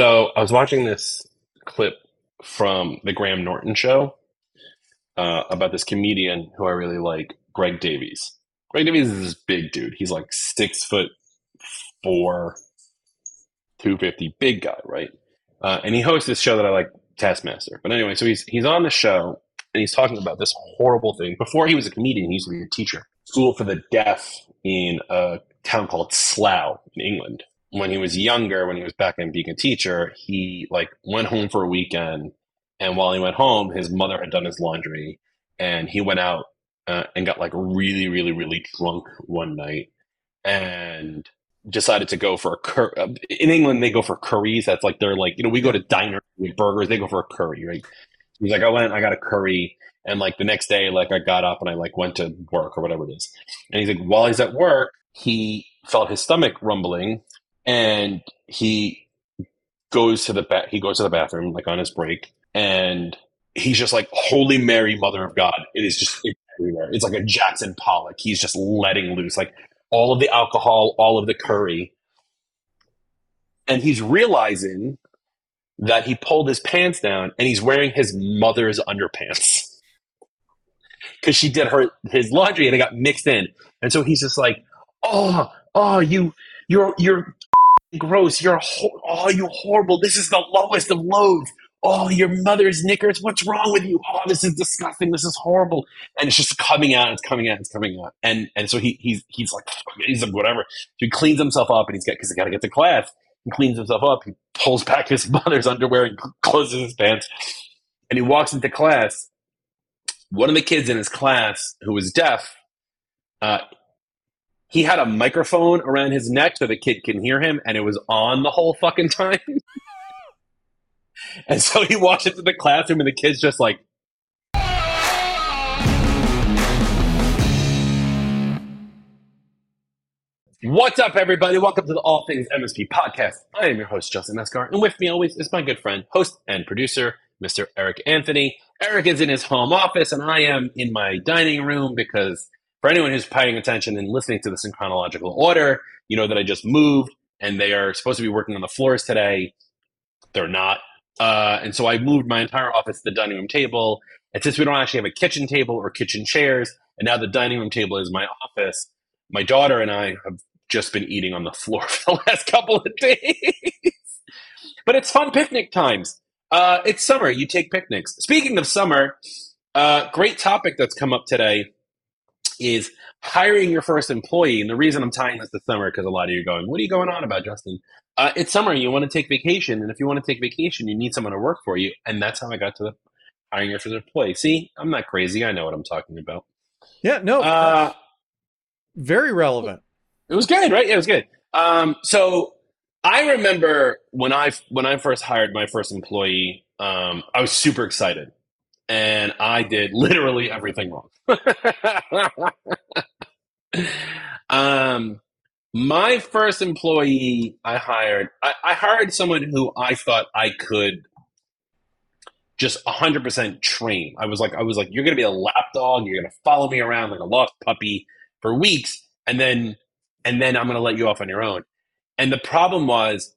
So I was watching this clip from the Graham Norton show uh, about this comedian who I really like, Greg Davies. Greg Davies is this big dude. He's like six foot four, 250, big guy, right? Uh, and he hosts this show that I like, Taskmaster. But anyway, so he's he's on the show and he's talking about this horrible thing. Before he was a comedian, he used to be a teacher, school for the deaf in a town called Slough in England. When he was younger, when he was back in being a teacher, he like went home for a weekend, and while he went home, his mother had done his laundry, and he went out uh, and got like really, really, really drunk one night, and decided to go for a cur- uh, in England they go for curries. That's like they're like you know we go to diners burgers they go for a curry right? He's like I went I got a curry and like the next day like I got up and I like went to work or whatever it is. And he's like while he's at work he felt his stomach rumbling and he goes to the ba- he goes to the bathroom like on his break and he's just like holy mary mother of god it is just everywhere it's like a jackson pollock he's just letting loose like all of the alcohol, all of the curry. And he's realizing that he pulled his pants down and he's wearing his mother's underpants. Cause she did her his laundry and it got mixed in. And so he's just like, Oh, oh, you you're you're gross. You're ho- oh, you horrible. This is the lowest of lows oh, your mother's knickers. What's wrong with you? Oh, this is disgusting. This is horrible. And it's just coming out. It's coming out. It's coming out. And and so he he's he's like he's like whatever. So he cleans himself up and he's got because he got to get to class. He cleans himself up. He pulls back his mother's underwear and closes his pants. And he walks into class. One of the kids in his class who was deaf, uh, he had a microphone around his neck so the kid can hear him, and it was on the whole fucking time. And so he walks into the classroom, and the kid's just like, What's up, everybody? Welcome to the All Things MSP podcast. I am your host, Justin Esgar, and with me always is my good friend, host, and producer, Mr. Eric Anthony. Eric is in his home office, and I am in my dining room because for anyone who's paying attention and listening to this in chronological order, you know that I just moved and they are supposed to be working on the floors today. They're not. Uh, and so I moved my entire office to the dining room table. And since we don't actually have a kitchen table or kitchen chairs, and now the dining room table is my office, my daughter and I have just been eating on the floor for the last couple of days. but it's fun picnic times. Uh, it's summer. You take picnics. Speaking of summer, uh, great topic that's come up today is hiring your first employee. And the reason I'm tying this to summer, because a lot of you are going, what are you going on about, Justin? Uh, it's summer. You want to take vacation. And if you want to take vacation, you need someone to work for you. And that's how I got to the hiring your first employee. See, I'm not crazy. I know what I'm talking about. Yeah, no. Uh, very relevant. It was good, right? Yeah, it was good. Um, so I remember when I when I first hired my first employee, um, I was super excited, and I did literally everything wrong. um, my first employee I hired, I, I, hired someone who I thought I could just 100% train. I was like, I was like, you're going to be a lapdog. You're going to follow me around like a lost puppy for weeks. And then, and then I'm going to let you off on your own. And the problem was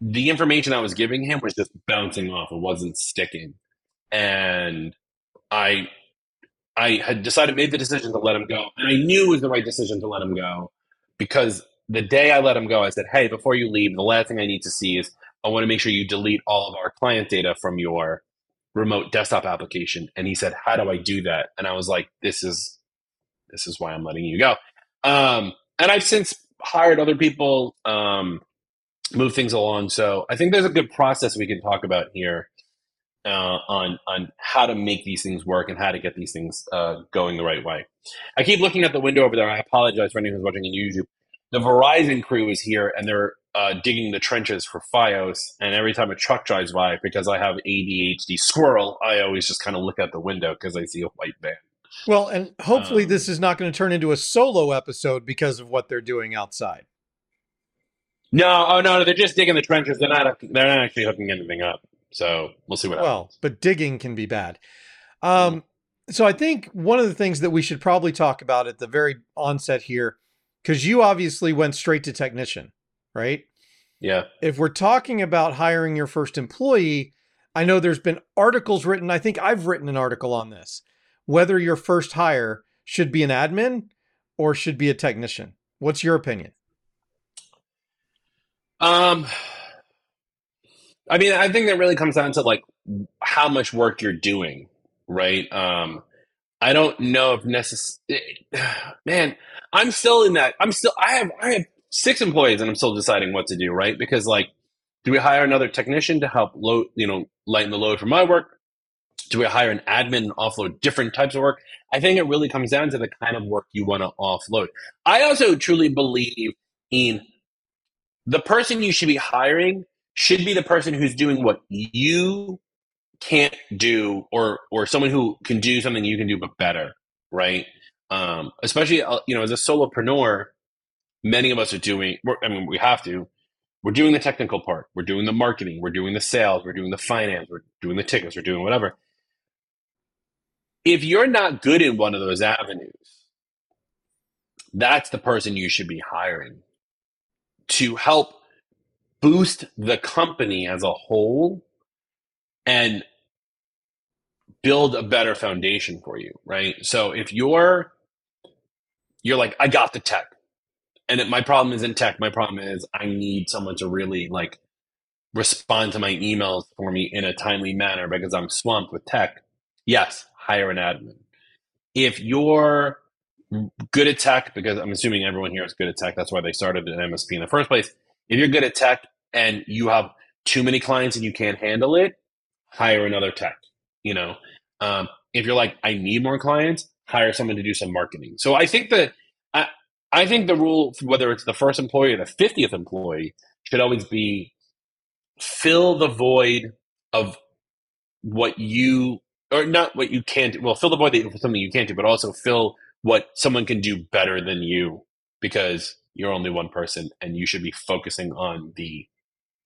the information I was giving him was just bouncing off. It wasn't sticking. And I I had decided, made the decision to let him go. And I knew it was the right decision to let him go because the day I let him go, I said, Hey, before you leave, the last thing I need to see is I want to make sure you delete all of our client data from your remote desktop application. And he said, How do I do that? And I was like, This is this is why I'm letting you go. Um, and I've since hired other people, um, move things along. So I think there's a good process we can talk about here uh, on on how to make these things work and how to get these things uh, going the right way. I keep looking at the window over there. I apologize for anyone who's watching on YouTube. The Verizon crew is here and they're uh, digging the trenches for FiOS. And every time a truck drives by, because I have ADHD squirrel, I always just kind of look out the window because I see a white van. Well, and hopefully um, this is not going to turn into a solo episode because of what they're doing outside. No, oh no, they're just digging the trenches. They're not. They're not actually hooking anything up. So we'll see what well, happens. Well, but digging can be bad. Um, mm-hmm. So I think one of the things that we should probably talk about at the very onset here, because you obviously went straight to technician, right? Yeah. If we're talking about hiring your first employee, I know there's been articles written. I think I've written an article on this. Whether your first hire should be an admin or should be a technician. What's your opinion? Um, I mean, I think that really comes down to like how much work you're doing, right? Um, I don't know if necessary. Man, I'm still in that. I'm still. I have. I have six employees, and I'm still deciding what to do, right? Because like, do we hire another technician to help load, you know, lighten the load for my work? Do we hire an admin and offload different types of work? I think it really comes down to the kind of work you want to offload. I also truly believe in the person you should be hiring should be the person who's doing what you can't do or or someone who can do something you can do but better right? Um especially uh, you know as a solopreneur many of us are doing i mean we have to. We're doing the technical part. We're doing the marketing. We're doing the sales. We're doing the finance. We're doing the tickets. We're doing whatever. If you're not good in one of those avenues that's the person you should be hiring to help boost the company as a whole and build a better foundation for you, right? So if you're you're like, I got the tech, and it, my problem isn't tech. My problem is I need someone to really like respond to my emails for me in a timely manner because I'm swamped with tech. Yes, hire an admin. If you're good at tech, because I'm assuming everyone here is good at tech, that's why they started an MSP in the first place. If you're good at tech and you have too many clients and you can't handle it, hire another tech. You know, um, if you're like, I need more clients, hire someone to do some marketing. So I think that I, I think the rule, whether it's the first employee or the fiftieth employee, should always be fill the void of what you or not what you can't. Well, fill the void for something you can't do, but also fill what someone can do better than you because you're only one person and you should be focusing on the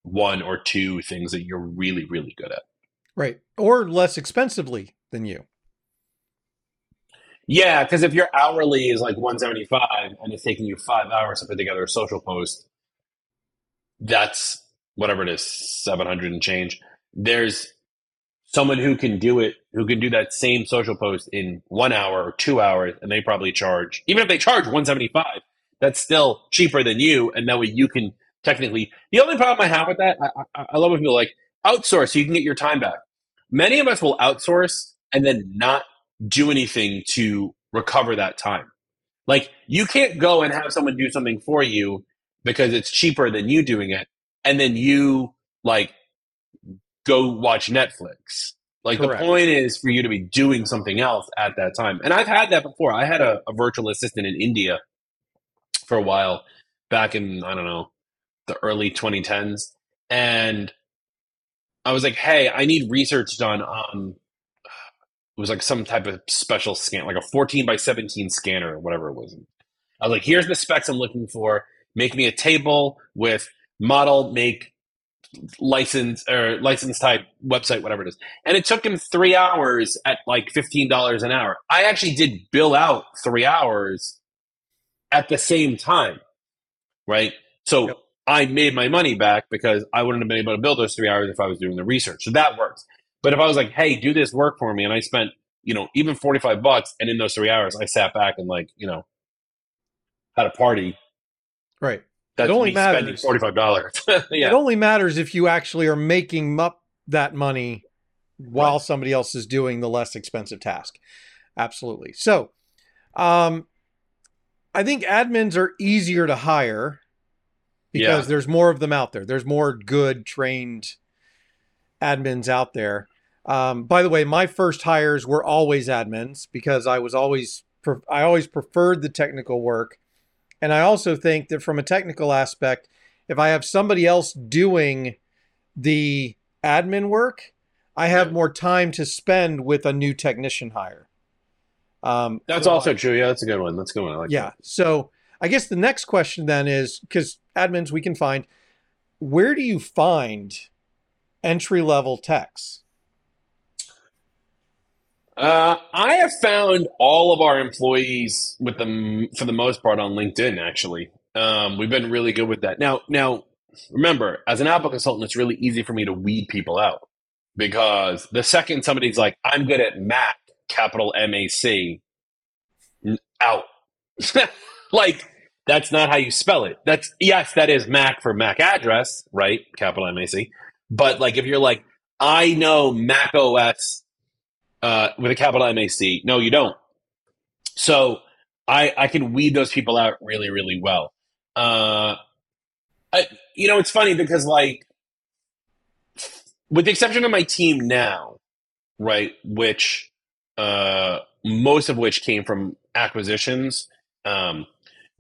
one or two things that you're really really good at Right. Or less expensively than you. Yeah, because if your hourly is like 175 and it's taking you five hours to put together a social post, that's whatever it is, 700 and change. There's someone who can do it, who can do that same social post in one hour or two hours, and they probably charge, even if they charge 175, that's still cheaper than you. And that way you can technically, the only problem I have with that, I, I, I love when people like, outsource so you can get your time back. Many of us will outsource and then not do anything to recover that time. Like you can't go and have someone do something for you because it's cheaper than you doing it and then you like go watch Netflix. Like Correct. the point is for you to be doing something else at that time. And I've had that before. I had a, a virtual assistant in India for a while back in, I don't know, the early 2010s. And I was like, hey, I need research done on it was like some type of special scan, like a 14 by 17 scanner or whatever it was. I was like, here's the specs I'm looking for. Make me a table with model, make, license or license type website, whatever it is. And it took him three hours at like $15 an hour. I actually did bill out three hours at the same time. Right. So yep. I made my money back because I wouldn't have been able to build those three hours if I was doing the research. So that works. But if I was like, hey, do this work for me, and I spent, you know, even 45 bucks, and in those three hours, I sat back and, like, you know, had a party. Right. That's it only matters. $45. yeah. It only matters if you actually are making up that money while right. somebody else is doing the less expensive task. Absolutely. So, um, I think admins are easier to hire because yeah. there's more of them out there. There's more good trained admins out there. Um, by the way, my first hires were always admins because I was always I always preferred the technical work, and I also think that from a technical aspect, if I have somebody else doing the admin work, I have yeah. more time to spend with a new technician hire. Um, that's so also true. Yeah, that's a good one. That's a good one. Like yeah. That. So I guess the next question then is because admins we can find, where do you find entry level techs? Uh, I have found all of our employees with them for the most part on LinkedIn. Actually, um, we've been really good with that. Now, now remember, as an Apple consultant, it's really easy for me to weed people out because the second somebody's like, I'm good at Mac, capital M A C, out. like, that's not how you spell it. That's, yes, that is Mac for Mac address, right? Capital M A C. But like, if you're like, I know Mac OS uh, with a capital M A C, no, you don't. So I, I can weed those people out really, really well. Uh, I, you know, it's funny because like, with the exception of my team now, right, which uh, most of which came from acquisitions. Um,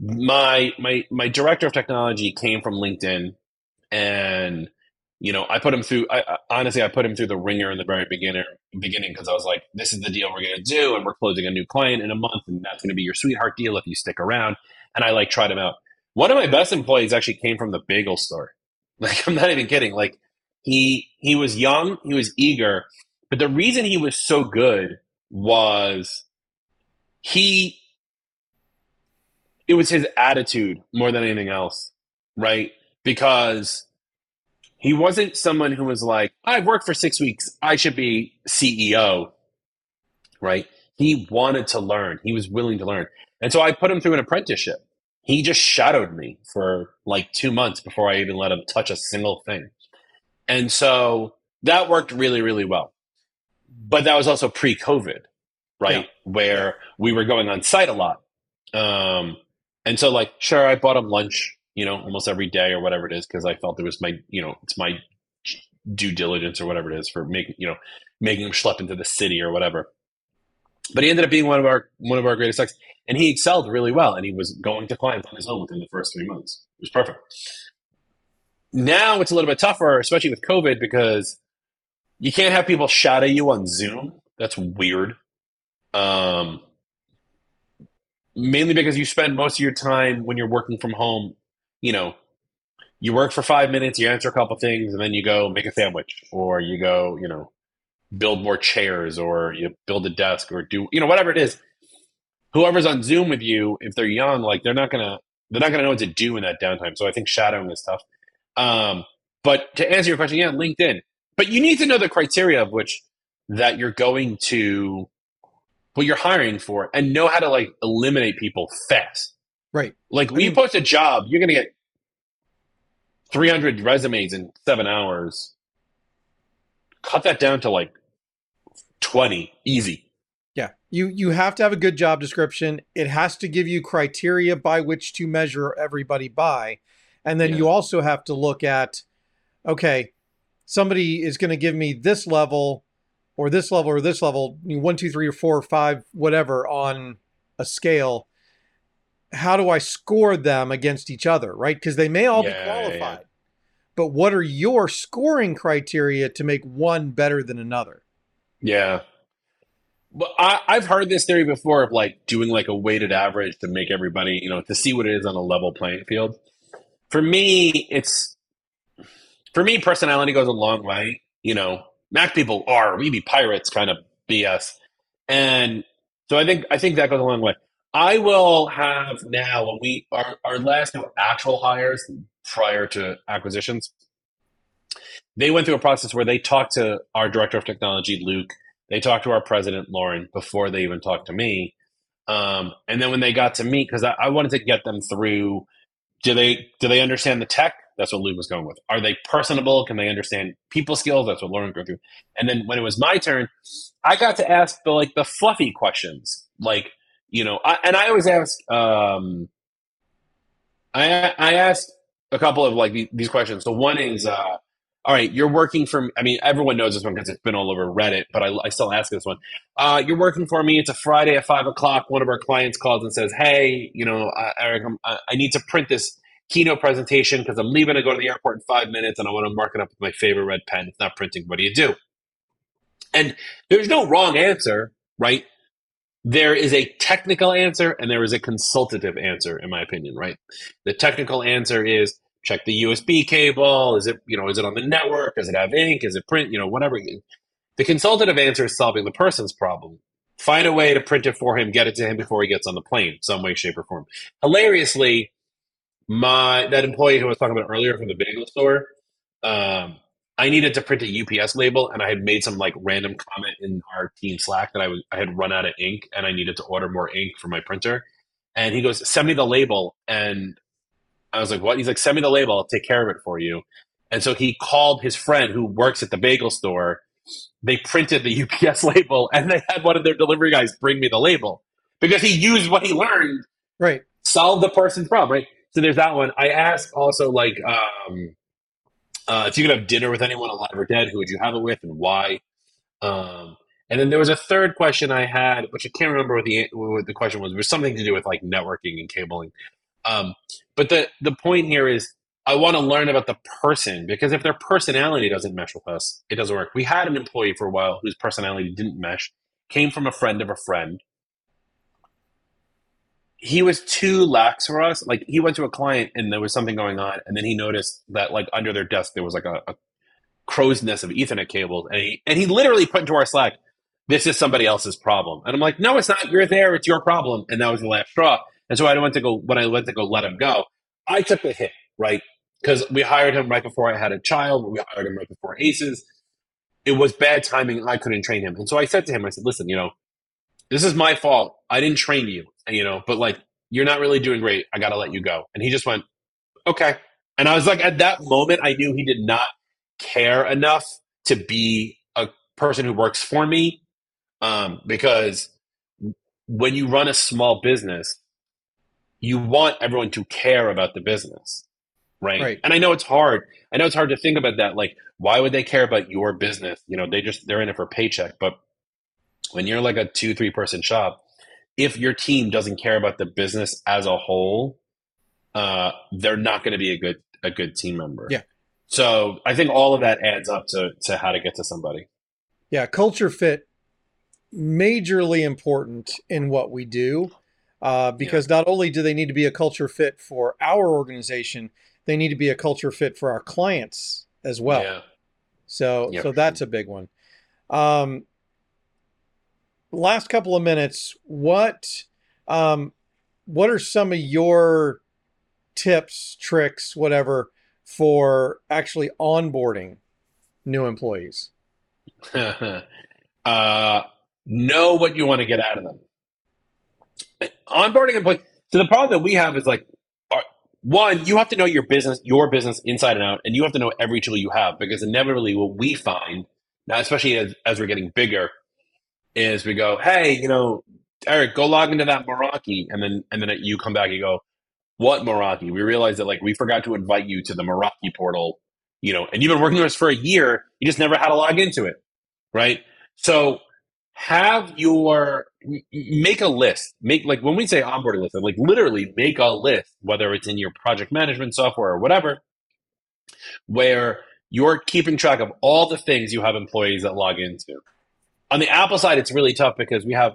my my my director of technology came from LinkedIn, and you know I put him through. I, honestly, I put him through the ringer in the very beginning beginning because I was like, this is the deal we're going to do, and we're closing a new client in a month, and that's going to be your sweetheart deal if you stick around. And I like tried him out. One of my best employees actually came from the bagel store. Like I'm not even kidding. Like he he was young, he was eager, but the reason he was so good was he it was his attitude more than anything else, right? Because he wasn't someone who was like, I've worked for six weeks, I should be CEO, right? He wanted to learn, he was willing to learn. And so I put him through an apprenticeship he just shadowed me for like two months before I even let him touch a single thing. And so that worked really, really well. But that was also pre COVID, right? Yeah. Where we were going on site a lot. Um, and so, like, sure, I bought him lunch, you know, almost every day or whatever it is, because I felt it was my, you know, it's my due diligence or whatever it is for making, you know, making him schlep into the city or whatever. But he ended up being one of our one of our greatest techs, and he excelled really well. And he was going to clients on his own within the first three months. It was perfect. Now it's a little bit tougher, especially with COVID, because you can't have people shadow you on Zoom. That's weird. Um, mainly because you spend most of your time when you're working from home. You know, you work for five minutes, you answer a couple things, and then you go make a sandwich, or you go, you know, build more chairs or you build a desk or do you know whatever it is whoever's on zoom with you if they're young like they're not gonna they're not gonna know what to do in that downtime so i think shadowing is tough um, but to answer your question yeah linkedin but you need to know the criteria of which that you're going to what you're hiring for and know how to like eliminate people fast. Right. Like when you post a job you're gonna get 300 resumes in seven hours. Cut that down to like 20 easy. Yeah. You you have to have a good job description. It has to give you criteria by which to measure everybody by. And then yeah. you also have to look at okay somebody is going to give me this level or this level or this level one two three or four or five whatever on a scale how do i score them against each other right because they may all yeah, be qualified yeah. but what are your scoring criteria to make one better than another yeah. But I, I've heard this theory before of like doing like a weighted average to make everybody, you know, to see what it is on a level playing field. For me, it's for me, personality goes a long way. You know, Mac people are we be pirates kind of BS. And so I think I think that goes a long way. I will have now when we our, our last actual hires prior to acquisitions, they went through a process where they talked to our director of technology, Luke. They talked to our president, Lauren, before they even talked to me. Um, and then when they got to me, because I, I, wanted to get them through, do they do they understand the tech? That's what Luke was going with. Are they personable? Can they understand people skills? That's what Lauren go through. And then when it was my turn, I got to ask the like the fluffy questions, like you know, I, and I always ask. Um, I I asked a couple of like these questions. So one is, uh, all right, you're working for. I mean, everyone knows this one because it's been all over Reddit, but I, I still ask this one. Uh, you're working for me. It's a Friday at five o'clock. One of our clients calls and says, "Hey, you know, Eric, i I need to print this keynote presentation because I'm leaving to go to the airport in five minutes, and I want to mark it up with my favorite red pen. It's not printing. What do you do?" And there's no wrong answer, right? There is a technical answer and there is a consultative answer, in my opinion, right? The technical answer is check the USB cable. Is it, you know, is it on the network? Does it have ink? Is it print? You know, whatever. The consultative answer is solving the person's problem. Find a way to print it for him, get it to him before he gets on the plane, some way, shape, or form. Hilariously, my that employee who I was talking about earlier from the bagel store, um, I needed to print a UPS label, and I had made some like random comment in our team Slack that I was I had run out of ink, and I needed to order more ink for my printer. And he goes, "Send me the label." And I was like, "What?" He's like, "Send me the label. I'll take care of it for you." And so he called his friend who works at the bagel store. They printed the UPS label, and they had one of their delivery guys bring me the label because he used what he learned, right? Solve the person's problem, right? So there's that one. I asked also like, um, uh, if you could have dinner with anyone alive or dead, who would you have it with and why? Um, and then there was a third question I had, which I can't remember what the what the question was. It was something to do with like networking and cabling. Um, but the the point here is I want to learn about the person because if their personality doesn't mesh with us, it doesn't work. We had an employee for a while whose personality didn't mesh, came from a friend of a friend. He was too lax for us. Like he went to a client and there was something going on, and then he noticed that like under their desk there was like a, a crow's nest of Ethernet cables, and he and he literally put into our Slack, "This is somebody else's problem," and I'm like, "No, it's not. You're there. It's your problem." And that was the last straw. And so I went to go when I went to go let him go. I took the hit, right? because we hired him right before I had a child. We hired him right before Aces. It was bad timing. I couldn't train him. And so I said to him, I said, listen, you know, this is my fault. I didn't train you, you know, but like, you're not really doing great. I got to let you go. And he just went, okay. And I was like, at that moment, I knew he did not care enough to be a person who works for me. Um, because when you run a small business, you want everyone to care about the business right? right? And I know it's hard. I know it's hard to think about that. Like, why would they care about your business? You know, they just they're in it for paycheck. But when you're like a two, three person shop, if your team doesn't care about the business as a whole, uh, they're not going to be a good a good team member. Yeah. So I think all of that adds up to to how to get to somebody. Yeah, culture fit majorly important in what we do. Uh, because yeah. not only do they need to be a culture fit for our organization, they need to be a culture fit for our clients as well. Yeah. So so that's a big one. Um, last couple of minutes, what um, what are some of your tips, tricks, whatever, for actually onboarding new employees? uh, know what you want to get out of them. Onboarding employees. So the problem that we have is like one, you have to know your business, your business inside and out, and you have to know every tool you have because inevitably what we find now, especially as, as we're getting bigger, is we go, hey, you know, Eric, go log into that Meraki, and then and then you come back and go, what Meraki? We realize that like we forgot to invite you to the Meraki portal, you know, and you've been working with us for a year, you just never had to log into it, right? So have your make a list make like when we say onboarding list like literally make a list whether it's in your project management software or whatever where you're keeping track of all the things you have employees that log into on the apple side it's really tough because we have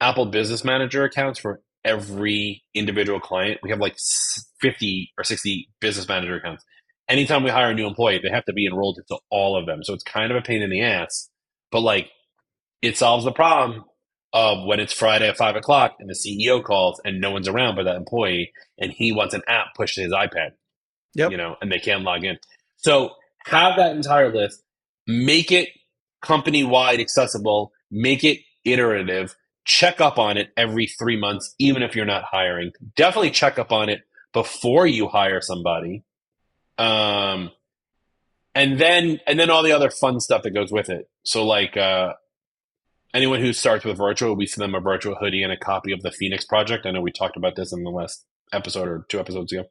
apple business manager accounts for every individual client we have like 50 or 60 business manager accounts anytime we hire a new employee they have to be enrolled into all of them so it's kind of a pain in the ass but like it solves the problem of when it's Friday at five o'clock and the CEO calls and no one's around but that employee and he wants an app pushed to his iPad. Yep. You know, and they can't log in. So have that entire list, make it company wide accessible, make it iterative, check up on it every three months, even if you're not hiring. Definitely check up on it before you hire somebody. Um and then and then all the other fun stuff that goes with it. So like uh anyone who starts with virtual, we send them a virtual hoodie and a copy of the Phoenix Project. I know we talked about this in the last episode or two episodes ago.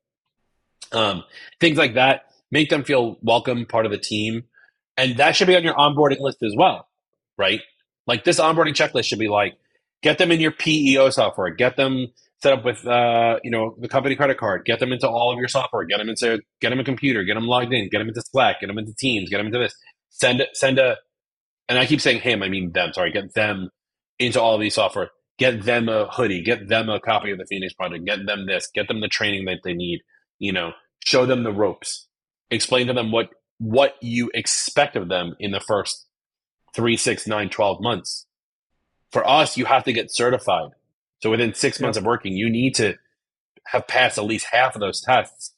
Um, things like that make them feel welcome, part of the team, and that should be on your onboarding list as well, right? Like this onboarding checklist should be like get them in your PEO software, get them set up with uh, you know the company credit card, get them into all of your software, get them into get them a computer, get them logged in, get them into Slack, get them into Teams, get them into this. Send send a and I keep saying him, I mean them. Sorry, get them into all of these software. Get them a hoodie. Get them a copy of the Phoenix Project. Get them this. Get them the training that they need. You know, show them the ropes. Explain to them what what you expect of them in the first three, six, nine, 12 months. For us, you have to get certified. So within six months of working, you need to have passed at least half of those tests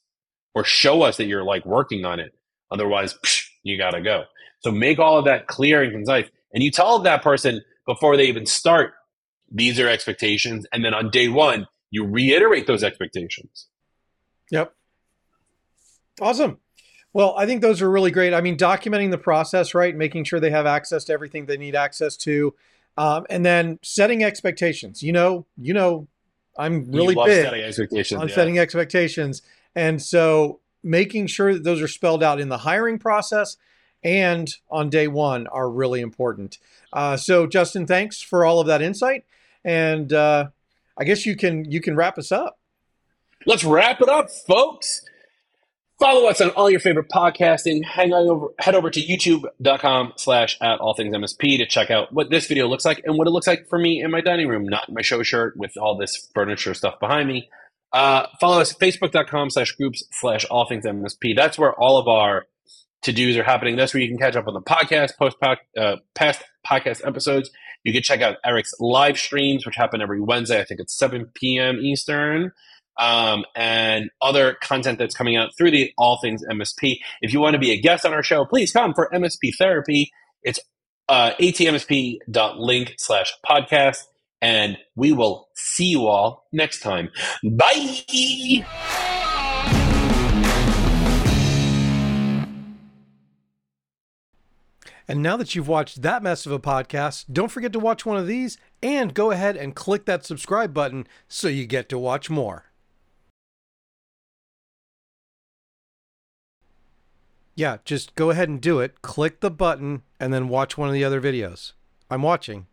or show us that you're like working on it. Otherwise, psh, you got to go. So make all of that clear and concise. And you tell that person before they even start, these are expectations. And then on day one, you reiterate those expectations. Yep. Awesome. Well, I think those are really great. I mean, documenting the process, right? Making sure they have access to everything they need access to. Um, and then setting expectations. You know, you know, I'm really big setting expectations, on yeah. setting expectations. And so making sure that those are spelled out in the hiring process and on day one are really important. Uh, so Justin, thanks for all of that insight. And uh, I guess you can you can wrap us up. Let's wrap it up, folks. Follow us on all your favorite podcasting. Hang on over, head over to youtube.com slash at all things MSP to check out what this video looks like and what it looks like for me in my dining room, not my show shirt with all this furniture stuff behind me. Uh, follow us at facebook.com slash groups slash all things MSP. That's where all of our to dos are happening. That's where you can catch up on the podcast, post uh, past podcast episodes. You can check out Eric's live streams, which happen every Wednesday. I think it's 7 p.m. Eastern um, and other content that's coming out through the All Things MSP. If you want to be a guest on our show, please come for MSP Therapy. It's uh, atmsp.link slash podcast, and we will see you all next time. Bye! And now that you've watched that mess of a podcast, don't forget to watch one of these and go ahead and click that subscribe button so you get to watch more. Yeah, just go ahead and do it. Click the button and then watch one of the other videos. I'm watching.